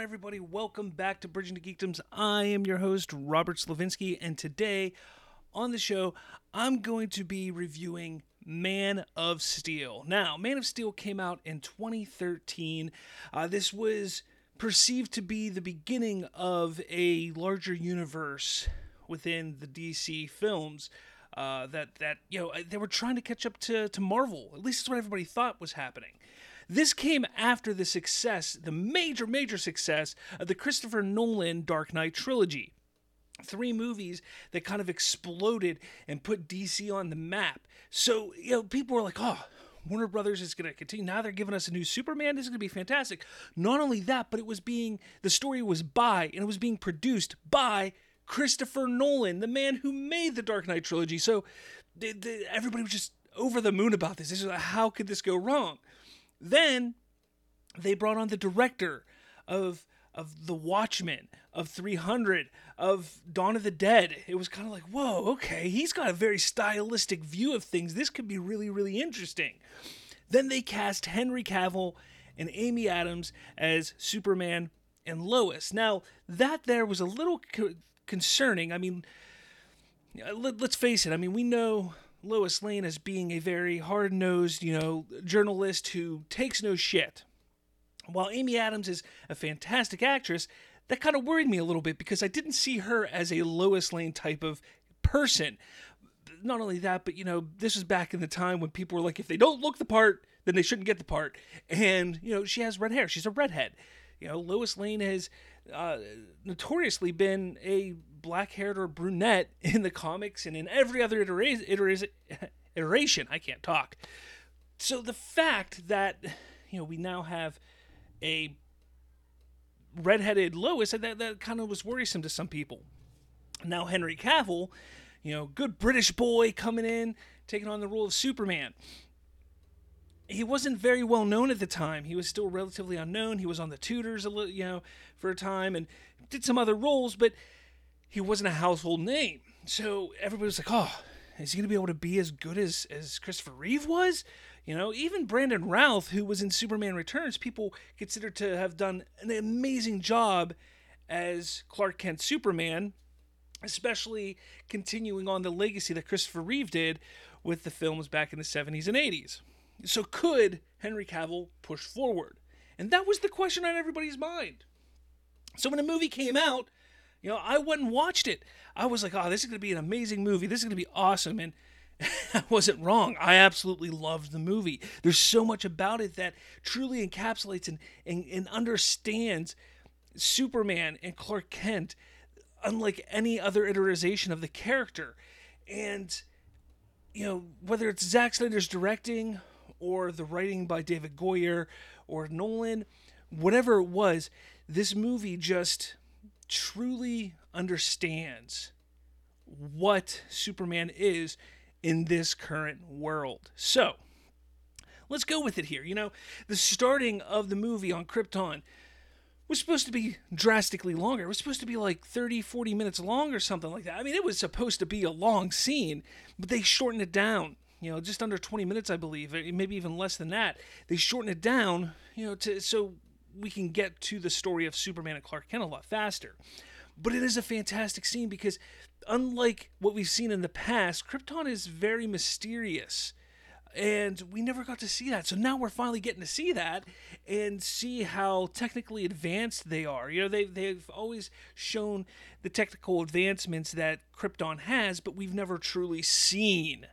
Everybody? Welcome back to Bridging to Geekdoms. I am your host, Robert Slavinsky, and today on the show, I'm going to be reviewing Man of Steel. Now, Man of Steel came out in 2013. Uh, this was perceived to be the beginning of a larger universe within the DC films. Uh, that that you know they were trying to catch up to to Marvel. At least that's what everybody thought was happening. This came after the success, the major, major success of the Christopher Nolan Dark Knight trilogy. Three movies that kind of exploded and put DC on the map. So, you know, people were like, oh, Warner Brothers is going to continue. Now they're giving us a new Superman. This is going to be fantastic. Not only that, but it was being, the story was by, and it was being produced by Christopher Nolan, the man who made the Dark Knight trilogy. So the, the, everybody was just over the moon about this. This is how could this go wrong? Then they brought on the director of of The Watchmen, of 300, of Dawn of the Dead. It was kind of like, whoa, okay, he's got a very stylistic view of things. This could be really, really interesting. Then they cast Henry Cavill and Amy Adams as Superman and Lois. Now, that there was a little co- concerning. I mean, uh, let, us face it. I mean, we know Lois Lane as being a very hard nosed, you know, journalist who takes no shit. While Amy Adams is a fantastic actress, that kind of worried me a little bit because I didn't see her as a Lois Lane type of person. Not only that, but you know, this was back in the time when people were like, if they don't look the part, then they shouldn't get the part. And, you know, she has red hair. She's a redhead. You know, Lois Lane has uh, notoriously been a black haired or brunette in the comics and in every other iteration, iteration. I can't talk. So the fact that, you know, we now have a redheaded Lois, that, that kind of was worrisome to some people. Now, Henry Cavill, you know, good British boy coming in, taking on the role of Superman he wasn't very well known at the time. He was still relatively unknown. He was on the Tudors a little, you know, for a time and did some other roles, but he wasn't a household name. So everybody was like, "Oh, is he going to be able to be as good as as Christopher Reeve was?" You know, even Brandon Routh, who was in Superman Returns, people considered to have done an amazing job as Clark Kent Superman, especially continuing on the legacy that Christopher Reeve did with the films back in the 70s and 80s. So could Henry Cavill push forward? And that was the question on everybody's mind. So when the movie came out, you know, I went and watched it. I was like, oh, this is going to be an amazing movie. This is going to be awesome. And I wasn't wrong. I absolutely loved the movie. There's so much about it that truly encapsulates and, and, and understands Superman and Clark Kent unlike any other iteration of the character. And, you know, whether it's Zack Snyder's directing or the writing by David Goyer or Nolan, whatever it was, this movie just truly understands what Superman is in this current world. So, let's go with it here. You know, the starting of the movie on Krypton was supposed to be drastically longer. It was supposed to be like 30, 40 minutes long or something like that. I mean, it was supposed to be a long scene, but they shortened it down you know, just under 20 minutes, I believe, maybe even less than that. They shorten it down, you know, to so we can get to the story of Superman and Clark Kent a lot faster. But it is a fantastic scene because, unlike what we've seen in the past, Krypton is very mysterious. And we never got to see that. So now we're finally getting to see that and see how technically advanced they are. You know, they, they've always shown the technical advancements that Krypton has, but we've never truly seen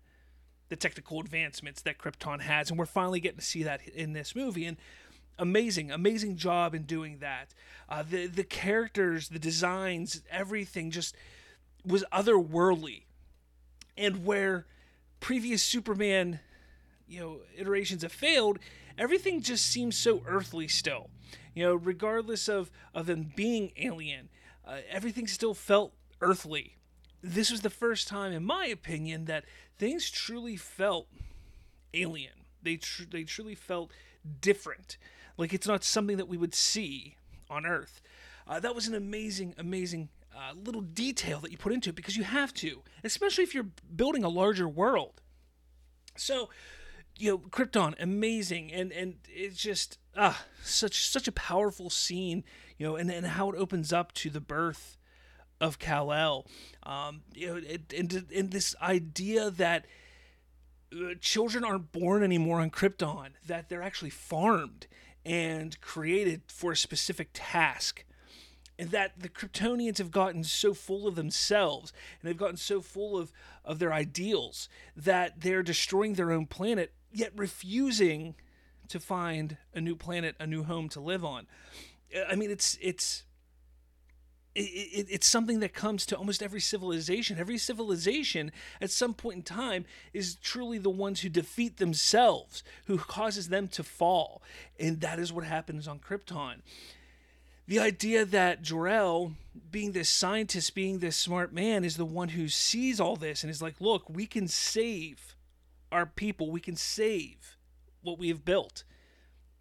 the technical advancements that Krypton has, and we're finally getting to see that in this movie. And amazing, amazing job in doing that. Uh, the the characters, the designs, everything just was otherworldly, and where previous Superman, you know, iterations have failed, everything just seems so earthly still. You know, regardless of of them being alien, uh, everything still felt earthly this was the first time, in my opinion, that things truly felt alien. They tr- they truly felt different. Like it's not something that we would see on Earth. Uh, that was an amazing, amazing uh, little detail that you put into it because you have to, especially if you're building a larger world. So, you know, Krypton, amazing, and and it's just ah, such such a powerful scene, you know, and, and how it opens up to the birth of Kal El, um, you know, and, and this idea that uh, children aren't born anymore on Krypton, that they're actually farmed and created for a specific task. And that the Kryptonians have gotten so full of themselves and they've gotten so full of, of their ideals that they're destroying their own planet, yet refusing to find a new planet, a new home to live on. I mean, it's it's it, it, it's something that comes to almost every civilization. Every civilization, at some point in time, is truly the ones who defeat themselves, who causes them to fall, and that is what happens on Krypton. The idea that Jor-El, being this scientist, being this smart man, is the one who sees all this and is like, "Look, we can save our people. We can save what we have built."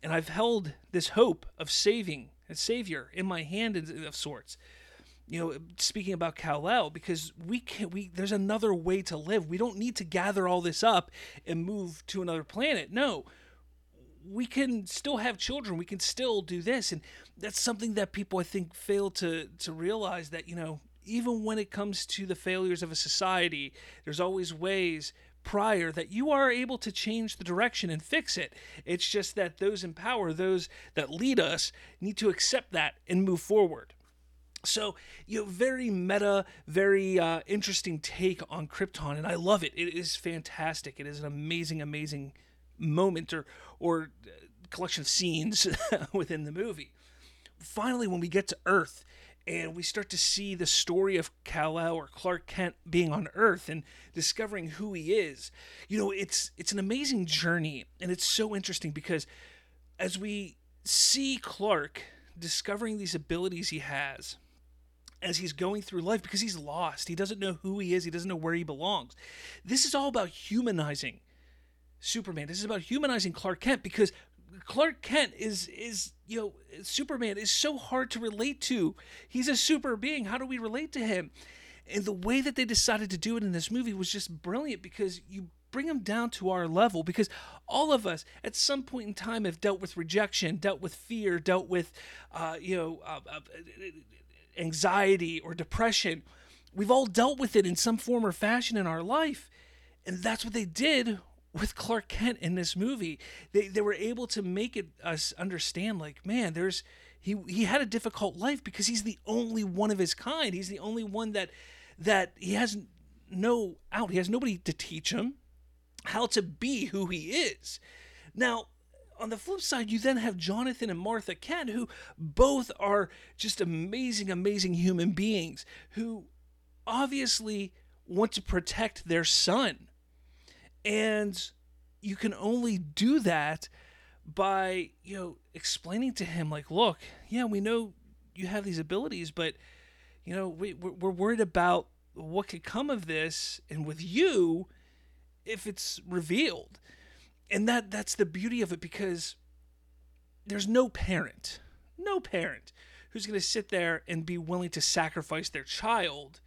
And I've held this hope of saving a savior in my hand of sorts you know speaking about Kal-El because we can we there's another way to live. We don't need to gather all this up and move to another planet. No. We can still have children. We can still do this and that's something that people I think fail to to realize that, you know, even when it comes to the failures of a society, there's always ways prior that you are able to change the direction and fix it. It's just that those in power, those that lead us, need to accept that and move forward. So, you know, very meta, very uh, interesting take on Krypton, and I love it. It is fantastic. It is an amazing, amazing moment or or uh, collection of scenes within the movie. Finally, when we get to Earth and we start to see the story of Kal-El or Clark Kent being on Earth and discovering who he is, you know, it's it's an amazing journey, and it's so interesting because as we see Clark discovering these abilities he has as he's going through life because he's lost. He doesn't know who he is, he doesn't know where he belongs. This is all about humanizing Superman. This is about humanizing Clark Kent because Clark Kent is is you know Superman is so hard to relate to. He's a super being. How do we relate to him? And the way that they decided to do it in this movie was just brilliant because you bring him down to our level because all of us at some point in time have dealt with rejection, dealt with fear, dealt with uh, you know uh, uh, anxiety or depression. We've all dealt with it in some form or fashion in our life. And that's what they did with Clark Kent in this movie. They they were able to make it us understand like, man, there's he he had a difficult life because he's the only one of his kind. He's the only one that that he has no out. He has nobody to teach him how to be who he is. Now, on the flip side, you then have Jonathan and Martha Kent, who both are just amazing, amazing human beings who obviously want to protect their son. And you can only do that by, you know, explaining to him, like, look, yeah, we know you have these abilities, but, you know, we, we're worried about what could come of this and with you if it's revealed and that that's the beauty of it because there's no parent, no parent who's going to sit there and be willing to sacrifice their child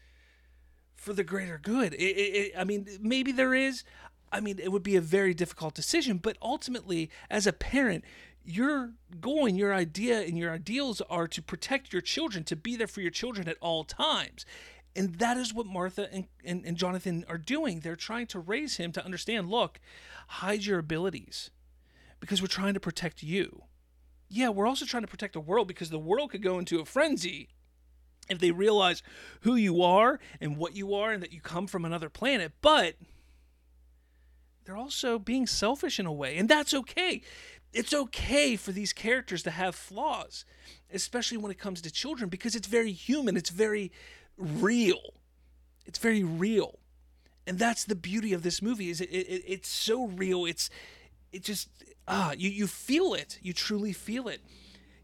for the greater good. It, it, it, I mean, maybe there is. I mean, it would be a very difficult decision, but ultimately, as a parent, your goal and your idea and your ideals are to protect your children, to be there for your children at all times. And that is what Martha and, and, and, Jonathan are doing. They're trying to raise him to understand look, hide your abilities because we're trying to protect you. Yeah, we're also trying to protect the world because the world could go into a frenzy if they realize who you are and what you are and that you come from another planet. But they're also being selfish in a way, and that's okay. It's okay for these characters to have flaws, especially when it comes to children, because it's very human. It's very real. It's very real. And that's the beauty of this movie is it, it it's so real. It's it just ah you you feel it. You truly feel it.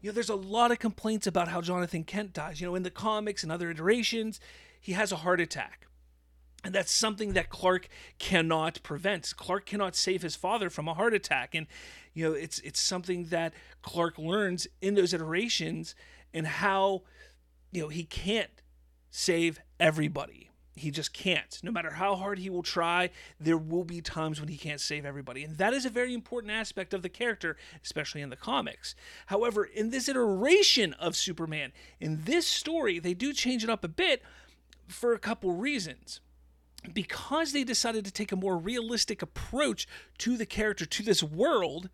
You know, there's a lot of complaints about how Jonathan Kent dies. You know, in the comics and other iterations, he has a heart attack. And that's something that Clark cannot prevent. Clark cannot save his father from a heart attack. And, you know, it's it's something that Clark learns in those iterations and how, you know, he can't save everybody. he just can't. No matter how hard he will try, there will be times when he can't save everybody. And that is a very important aspect of the character, especially in the comics. However, in this iteration of Superman, in this story, they do change it up a bit for a couple reasons. Because they decided to take a more realistic approach to the character, to this world,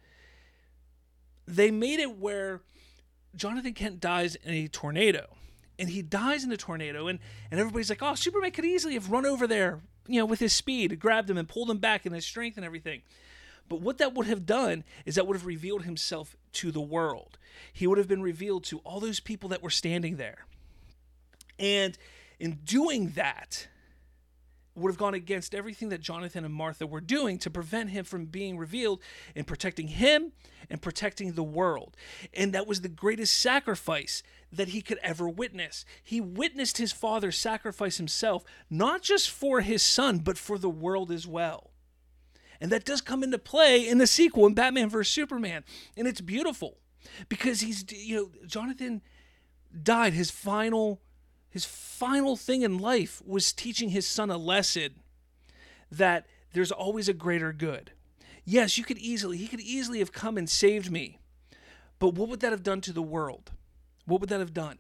they made it where Jonathan Kent dies in a tornado and he dies in the tornado and and everybody's like oh superman could easily have run over there you know with his speed grabbed him and pulled him back and his strength and everything. But what that would have done is that would have revealed himself to the world. He would have been revealed to all those people that were standing there. And in doing that would have gone against everything that Jonathan and Martha were doing to prevent him from being revealed and protecting him and protecting the world. And that was the greatest sacrifice that he could ever witness. He witnessed his father sacrifice himself, not just for his son, but for the world as well. And that does come into play in the sequel in Batman vs. Superman. And it's beautiful because he's, you know, Jonathan died his final his final thing in life was teaching his son a lesson that there's always a greater good. Yes, you could easily, he could easily have come and saved me. But what would that have done to the world? What would that have done?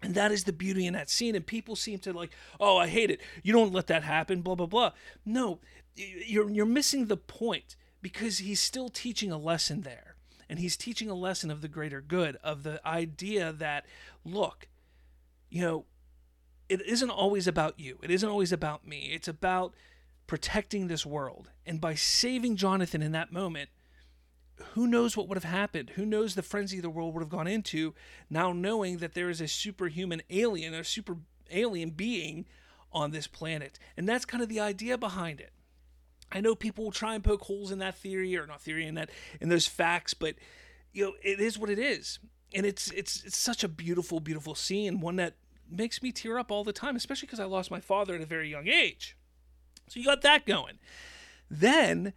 And that is the beauty in that scene. And people seem to like, oh, I hate it. You don't let that happen, blah, blah, blah. No, you're, you're missing the point because he's still teaching a lesson there. And he's teaching a lesson of the greater good, of the idea that, look, you know, it isn't always about you. It isn't always about me. It's about protecting this world. And by saving Jonathan in that moment, who knows what would have happened? Who knows the frenzy the world would have gone into now knowing that there is a superhuman alien, a super alien being on this planet. And that's kind of the idea behind it. I know people will try and poke holes in that theory or not theory in that in those facts, but you know, it is what it is. And it's it's it's such a beautiful, beautiful scene, one that makes me tear up all the time, especially because I lost my father at a very young age. So you got that going. Then,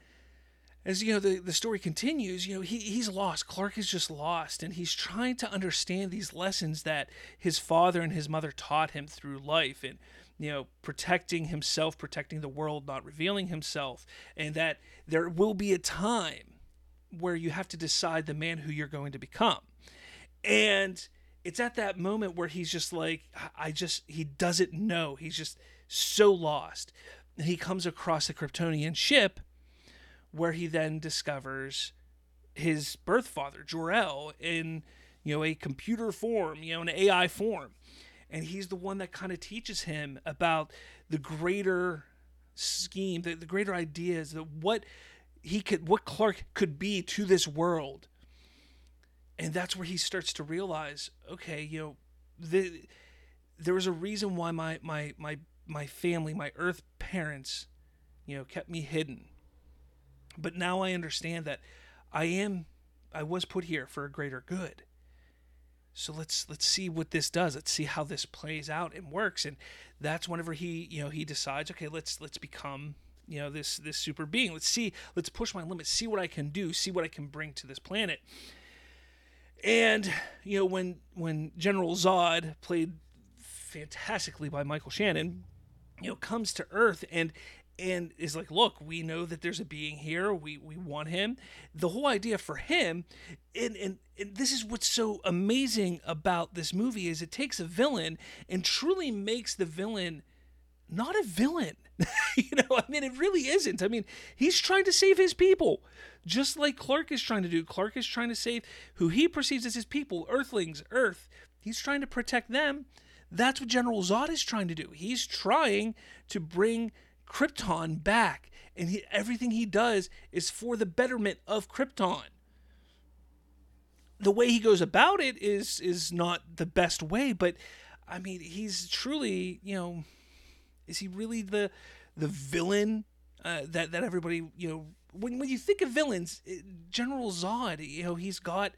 as you know, the, the story continues, you know, he, he's lost. Clark is just lost, and he's trying to understand these lessons that his father and his mother taught him through life and you know, protecting himself, protecting the world, not revealing himself, and that there will be a time where you have to decide the man who you're going to become. And it's at that moment where he's just like i just he doesn't know. He's just so lost. He comes across the kryptonian ship where he then discovers his birth father jor-el in you know a computer form you know an ai form. And he's the one that kind of teaches him about the greater scheme the, the greater ideas that what he could what clark could be to this world and that's where he starts to realize okay you know the, there was a reason why my my my my family my earth parents you know kept me hidden. But now i understand that i am i was put here for a greater good. So let's let's see what this does. Let's see how this plays out and works. And that's whenever he you know he decides okay let's let's become you know this this super being. Let's see let's push my limits see what i can do see what i can bring to this planet and you know when when General Zod, played fantastically by Michael Shannon, you know comes to Earth and and is like, look, we know that there's a being here. We we want him. The whole idea for him, and, and and this is what's so amazing about this movie is it takes a villain and truly makes the villain not a villain. you know, I mean, it really isn't. I mean, he's trying to save his people, just like Clark is trying to do. Clark is trying to save who he perceives as his people, Earthlings, Earth. He's trying to protect them. That's what General Zod is trying to do. He's trying to bring Krypton back, and he, everything he does is for the betterment of Krypton. The way he goes about it is is not the best way, but I mean, he's truly, you know, is he really the the villain uh, that that everybody you know when when you think of villains, General Zod, you know, he's got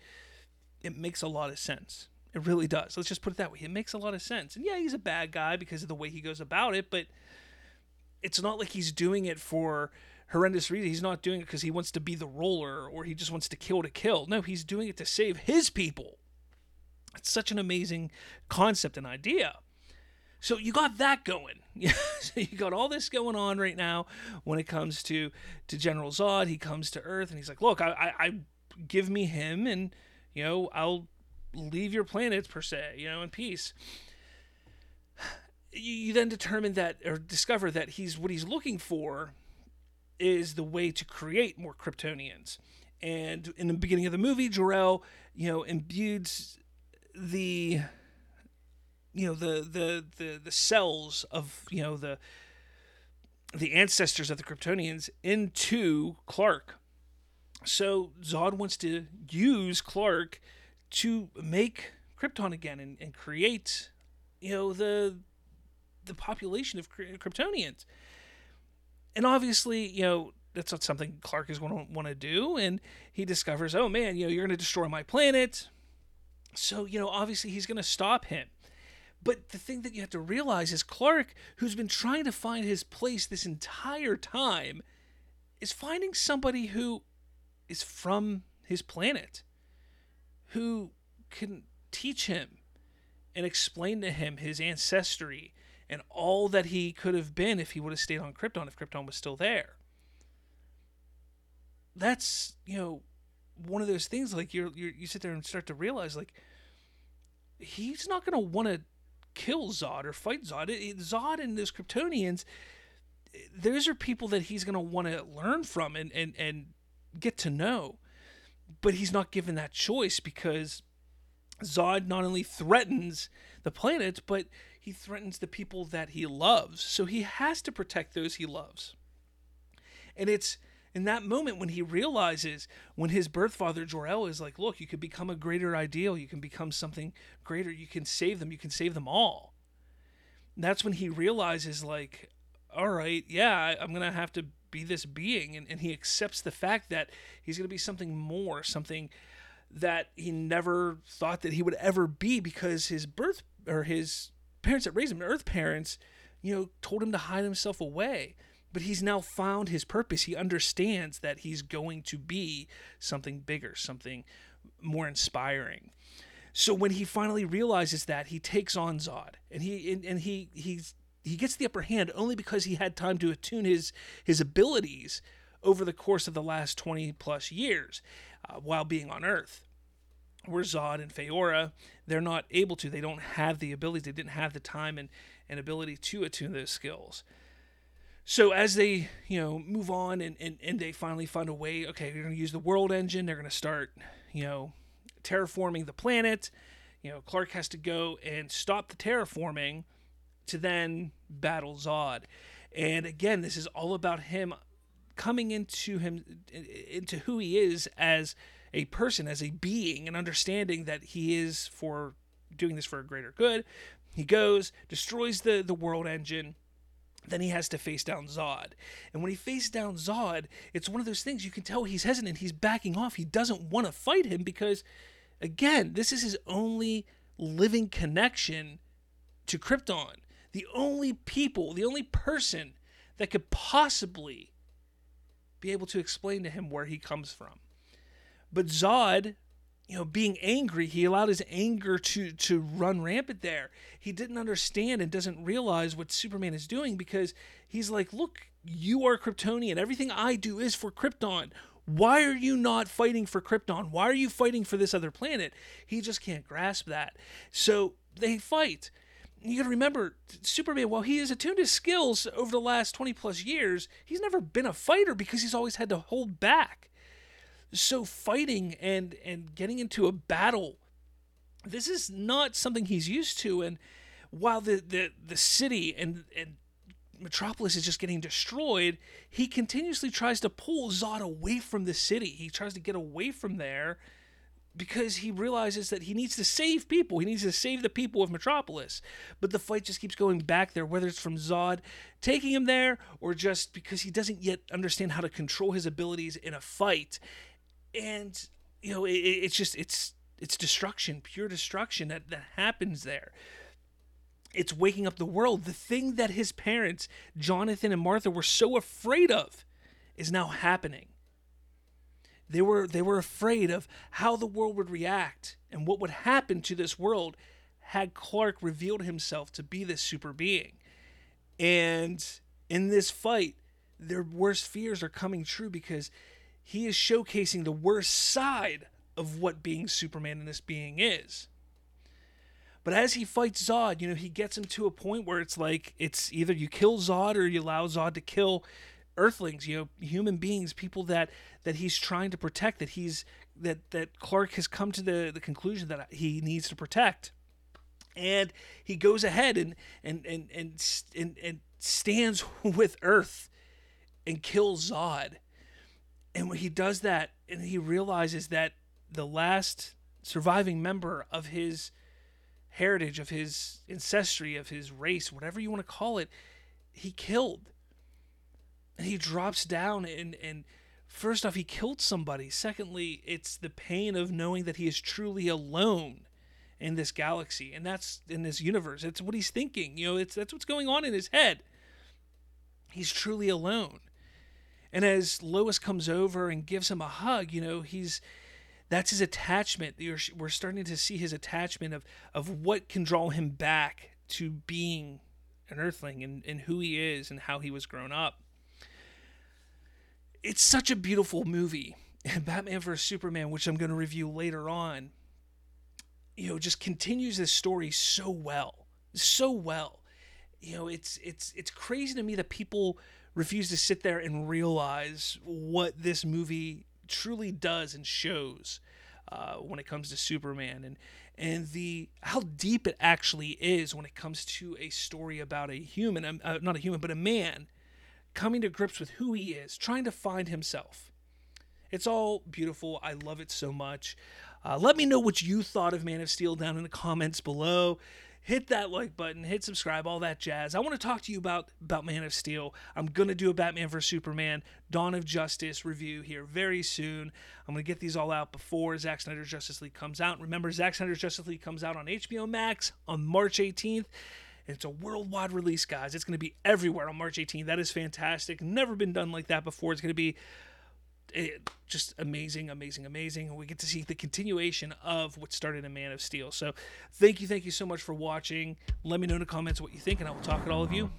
it makes a lot of sense. It really does. Let's just put it that way. It makes a lot of sense. And yeah, he's a bad guy because of the way he goes about it, but it's not like he's doing it for horrendous reasons. He's not doing it because he wants to be the roller or he just wants to kill to kill. No, he's doing it to save his people. It's such an amazing concept and idea. So you got that going. so you got all this going on right now when it comes to to General Zod. He comes to Earth and he's like, "Look, I, I, I give me him, and you know I'll leave your planet per se, you know, in peace." You, you then determine that or discover that he's what he's looking for is the way to create more Kryptonians. And in the beginning of the movie, Jor-El, you know, imbued the you know the the the the cells of you know the the ancestors of the Kryptonians into Clark. So Zod wants to use Clark to make Krypton again and, and create, you know, the the population of Kryptonians. And obviously, you know, that's not something Clark is going to want to do. And he discovers, oh man, you know, you're going to destroy my planet. So, you know, obviously he's going to stop him. But the thing that you have to realize is Clark, who's been trying to find his place this entire time, is finding somebody who is from his planet, who can teach him and explain to him his ancestry and all that he could have been if he would have stayed on Krypton, if Krypton was still there. That's, you know, one of those things like you you you sit there and start to realize like he's not going to want to kill Zod or fight Zod. Zod and those Kryptonians, those are people that he's going to want to learn from and, and, and get to know. But he's not given that choice because Zod not only threatens the planet, but he threatens the people that he loves. So he has to protect those he loves. And it's in that moment when he realizes when his birth father Jor-El is like, look, you could become a greater ideal, you can become something greater, you can save them, you can save them all. That's when he realizes like, all right, yeah, I'm gonna have to be this being, and, and he accepts the fact that he's gonna be something more, something that he never thought that he would ever be because his birth or his parents that raised him, earth parents, you know, told him to hide himself away but he's now found his purpose. He understands that he's going to be something bigger, something more inspiring. So when he finally realizes that, he takes on Zod, and he and, and he he's he gets the upper hand only because he had time to attune his his abilities over the course of the last 20 plus years uh, while being on Earth. Where Zod and Faora, they're not able to. They don't have the abilities. They didn't have the time and, and ability to attune those skills so as they you know move on and, and, and they finally find a way okay they're going to use the world engine. They're going to start you know terraforming the planet. You know clark has to go and stop the terraforming to then battle zod. And again this is all about him coming into him into who he is as a person as a being and understanding that he is for doing this for a greater good. He goes destroys the the world engine then he has to face down Zod. And when he faces down Zod, it's one of those things you can tell he's hesitant. He's backing off. He doesn't want to fight him because, again, this is his only living connection to Krypton. The only people, the only person that could possibly be able to explain to him where he comes from. But Zod you know, being angry, he allowed his anger to to run rampant there. He didn't understand and doesn't realize what Superman is doing because he's like, "Look, you are Kryptonian. Everything I do is for Krypton. Why are you not fighting for Krypton? Why are you fighting for this other planet?" He just can't grasp that. So they fight. You got to remember, Superman, while he has attuned his skills over the last 20 plus years, he's never been a fighter because he's always had to hold back so fighting and and getting into a battle, this is not something he's used to. And while the the, the city and and Metropolis is just getting destroyed, he continuously tries to pull Zod away from the city. He tries to get away from there because he realizes that he needs to save people. He needs to save the people of Metropolis. But the fight just keeps going back there, whether it's from Zod taking him there or just because he doesn't yet understand how to control his abilities in a fight and you know it, it's just it's it's destruction pure destruction that, that happens there. It's waking up the world. The thing that his parents jonathan and martha were so afraid of is now happening. They were they were afraid of how the world would react and what would happen to this world had Clark revealed himself to be this super being. And in this fight, their worst fears are coming true because he is showcasing the worst side of what being Superman and this being is. But as he fights Zod, you know, he gets him to a point where it's like it's either you kill Zod or you allow Zod to kill earthlings, you know, human beings, people that that he's trying to protect, that he's that that Clark has come to the the conclusion that he needs to protect. And he goes ahead and and and and and, and stands with Earth and kills Zod. And when he does that, and he realizes that the last surviving member of his heritage, of his ancestry, of his race, whatever you want to call it, he killed. And he drops down and and first off he killed somebody. Secondly, it's the pain of knowing that he is truly alone in this galaxy and that's in this universe. It's what he's thinking. You know, it's that's what's going on in his head. He's truly alone. And as Lois comes over and gives him a hug, you know, he's that's his attachment. we're starting to see his attachment of of what can draw him back to being an Earthling and, and who he is and how he was grown up. It's such a beautiful movie. And Batman vs Superman, which I'm going to review later on, you know, just continues this story so well, so well. You know, it's it's it's crazy to me that people refuse to sit there and realize what this movie truly does and shows uh, when it comes to Superman and and the how deep it actually is when it comes to a story about a human, um, uh, not a human, but a man coming to grips with who he is, trying to find himself. It's all beautiful. I love it so much. Uh, let me know what you thought of Man of Steel down in the comments below hit that like button, hit subscribe, all that jazz. I want to talk to you about about Man of Steel. I'm gonna do a Batman vs Superman Dawn of Justice review here very soon. I'm gonna get these all out before Zack Snyder's Justice League comes out. Remember, Zack Snyder's Justice League comes out on HBO Max on March 18th. It's a worldwide release, guys. It's going to be everywhere on March 18th. That is fantastic. Never been done like that before. It's going to be it, just amazing, amazing, amazing. And we get to see the continuation of what started in Man of Steel. So, thank you, thank you so much for watching. Let me know in the comments what you think, and I will talk to all of you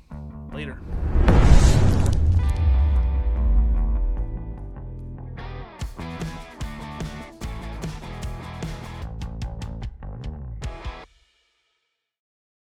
later.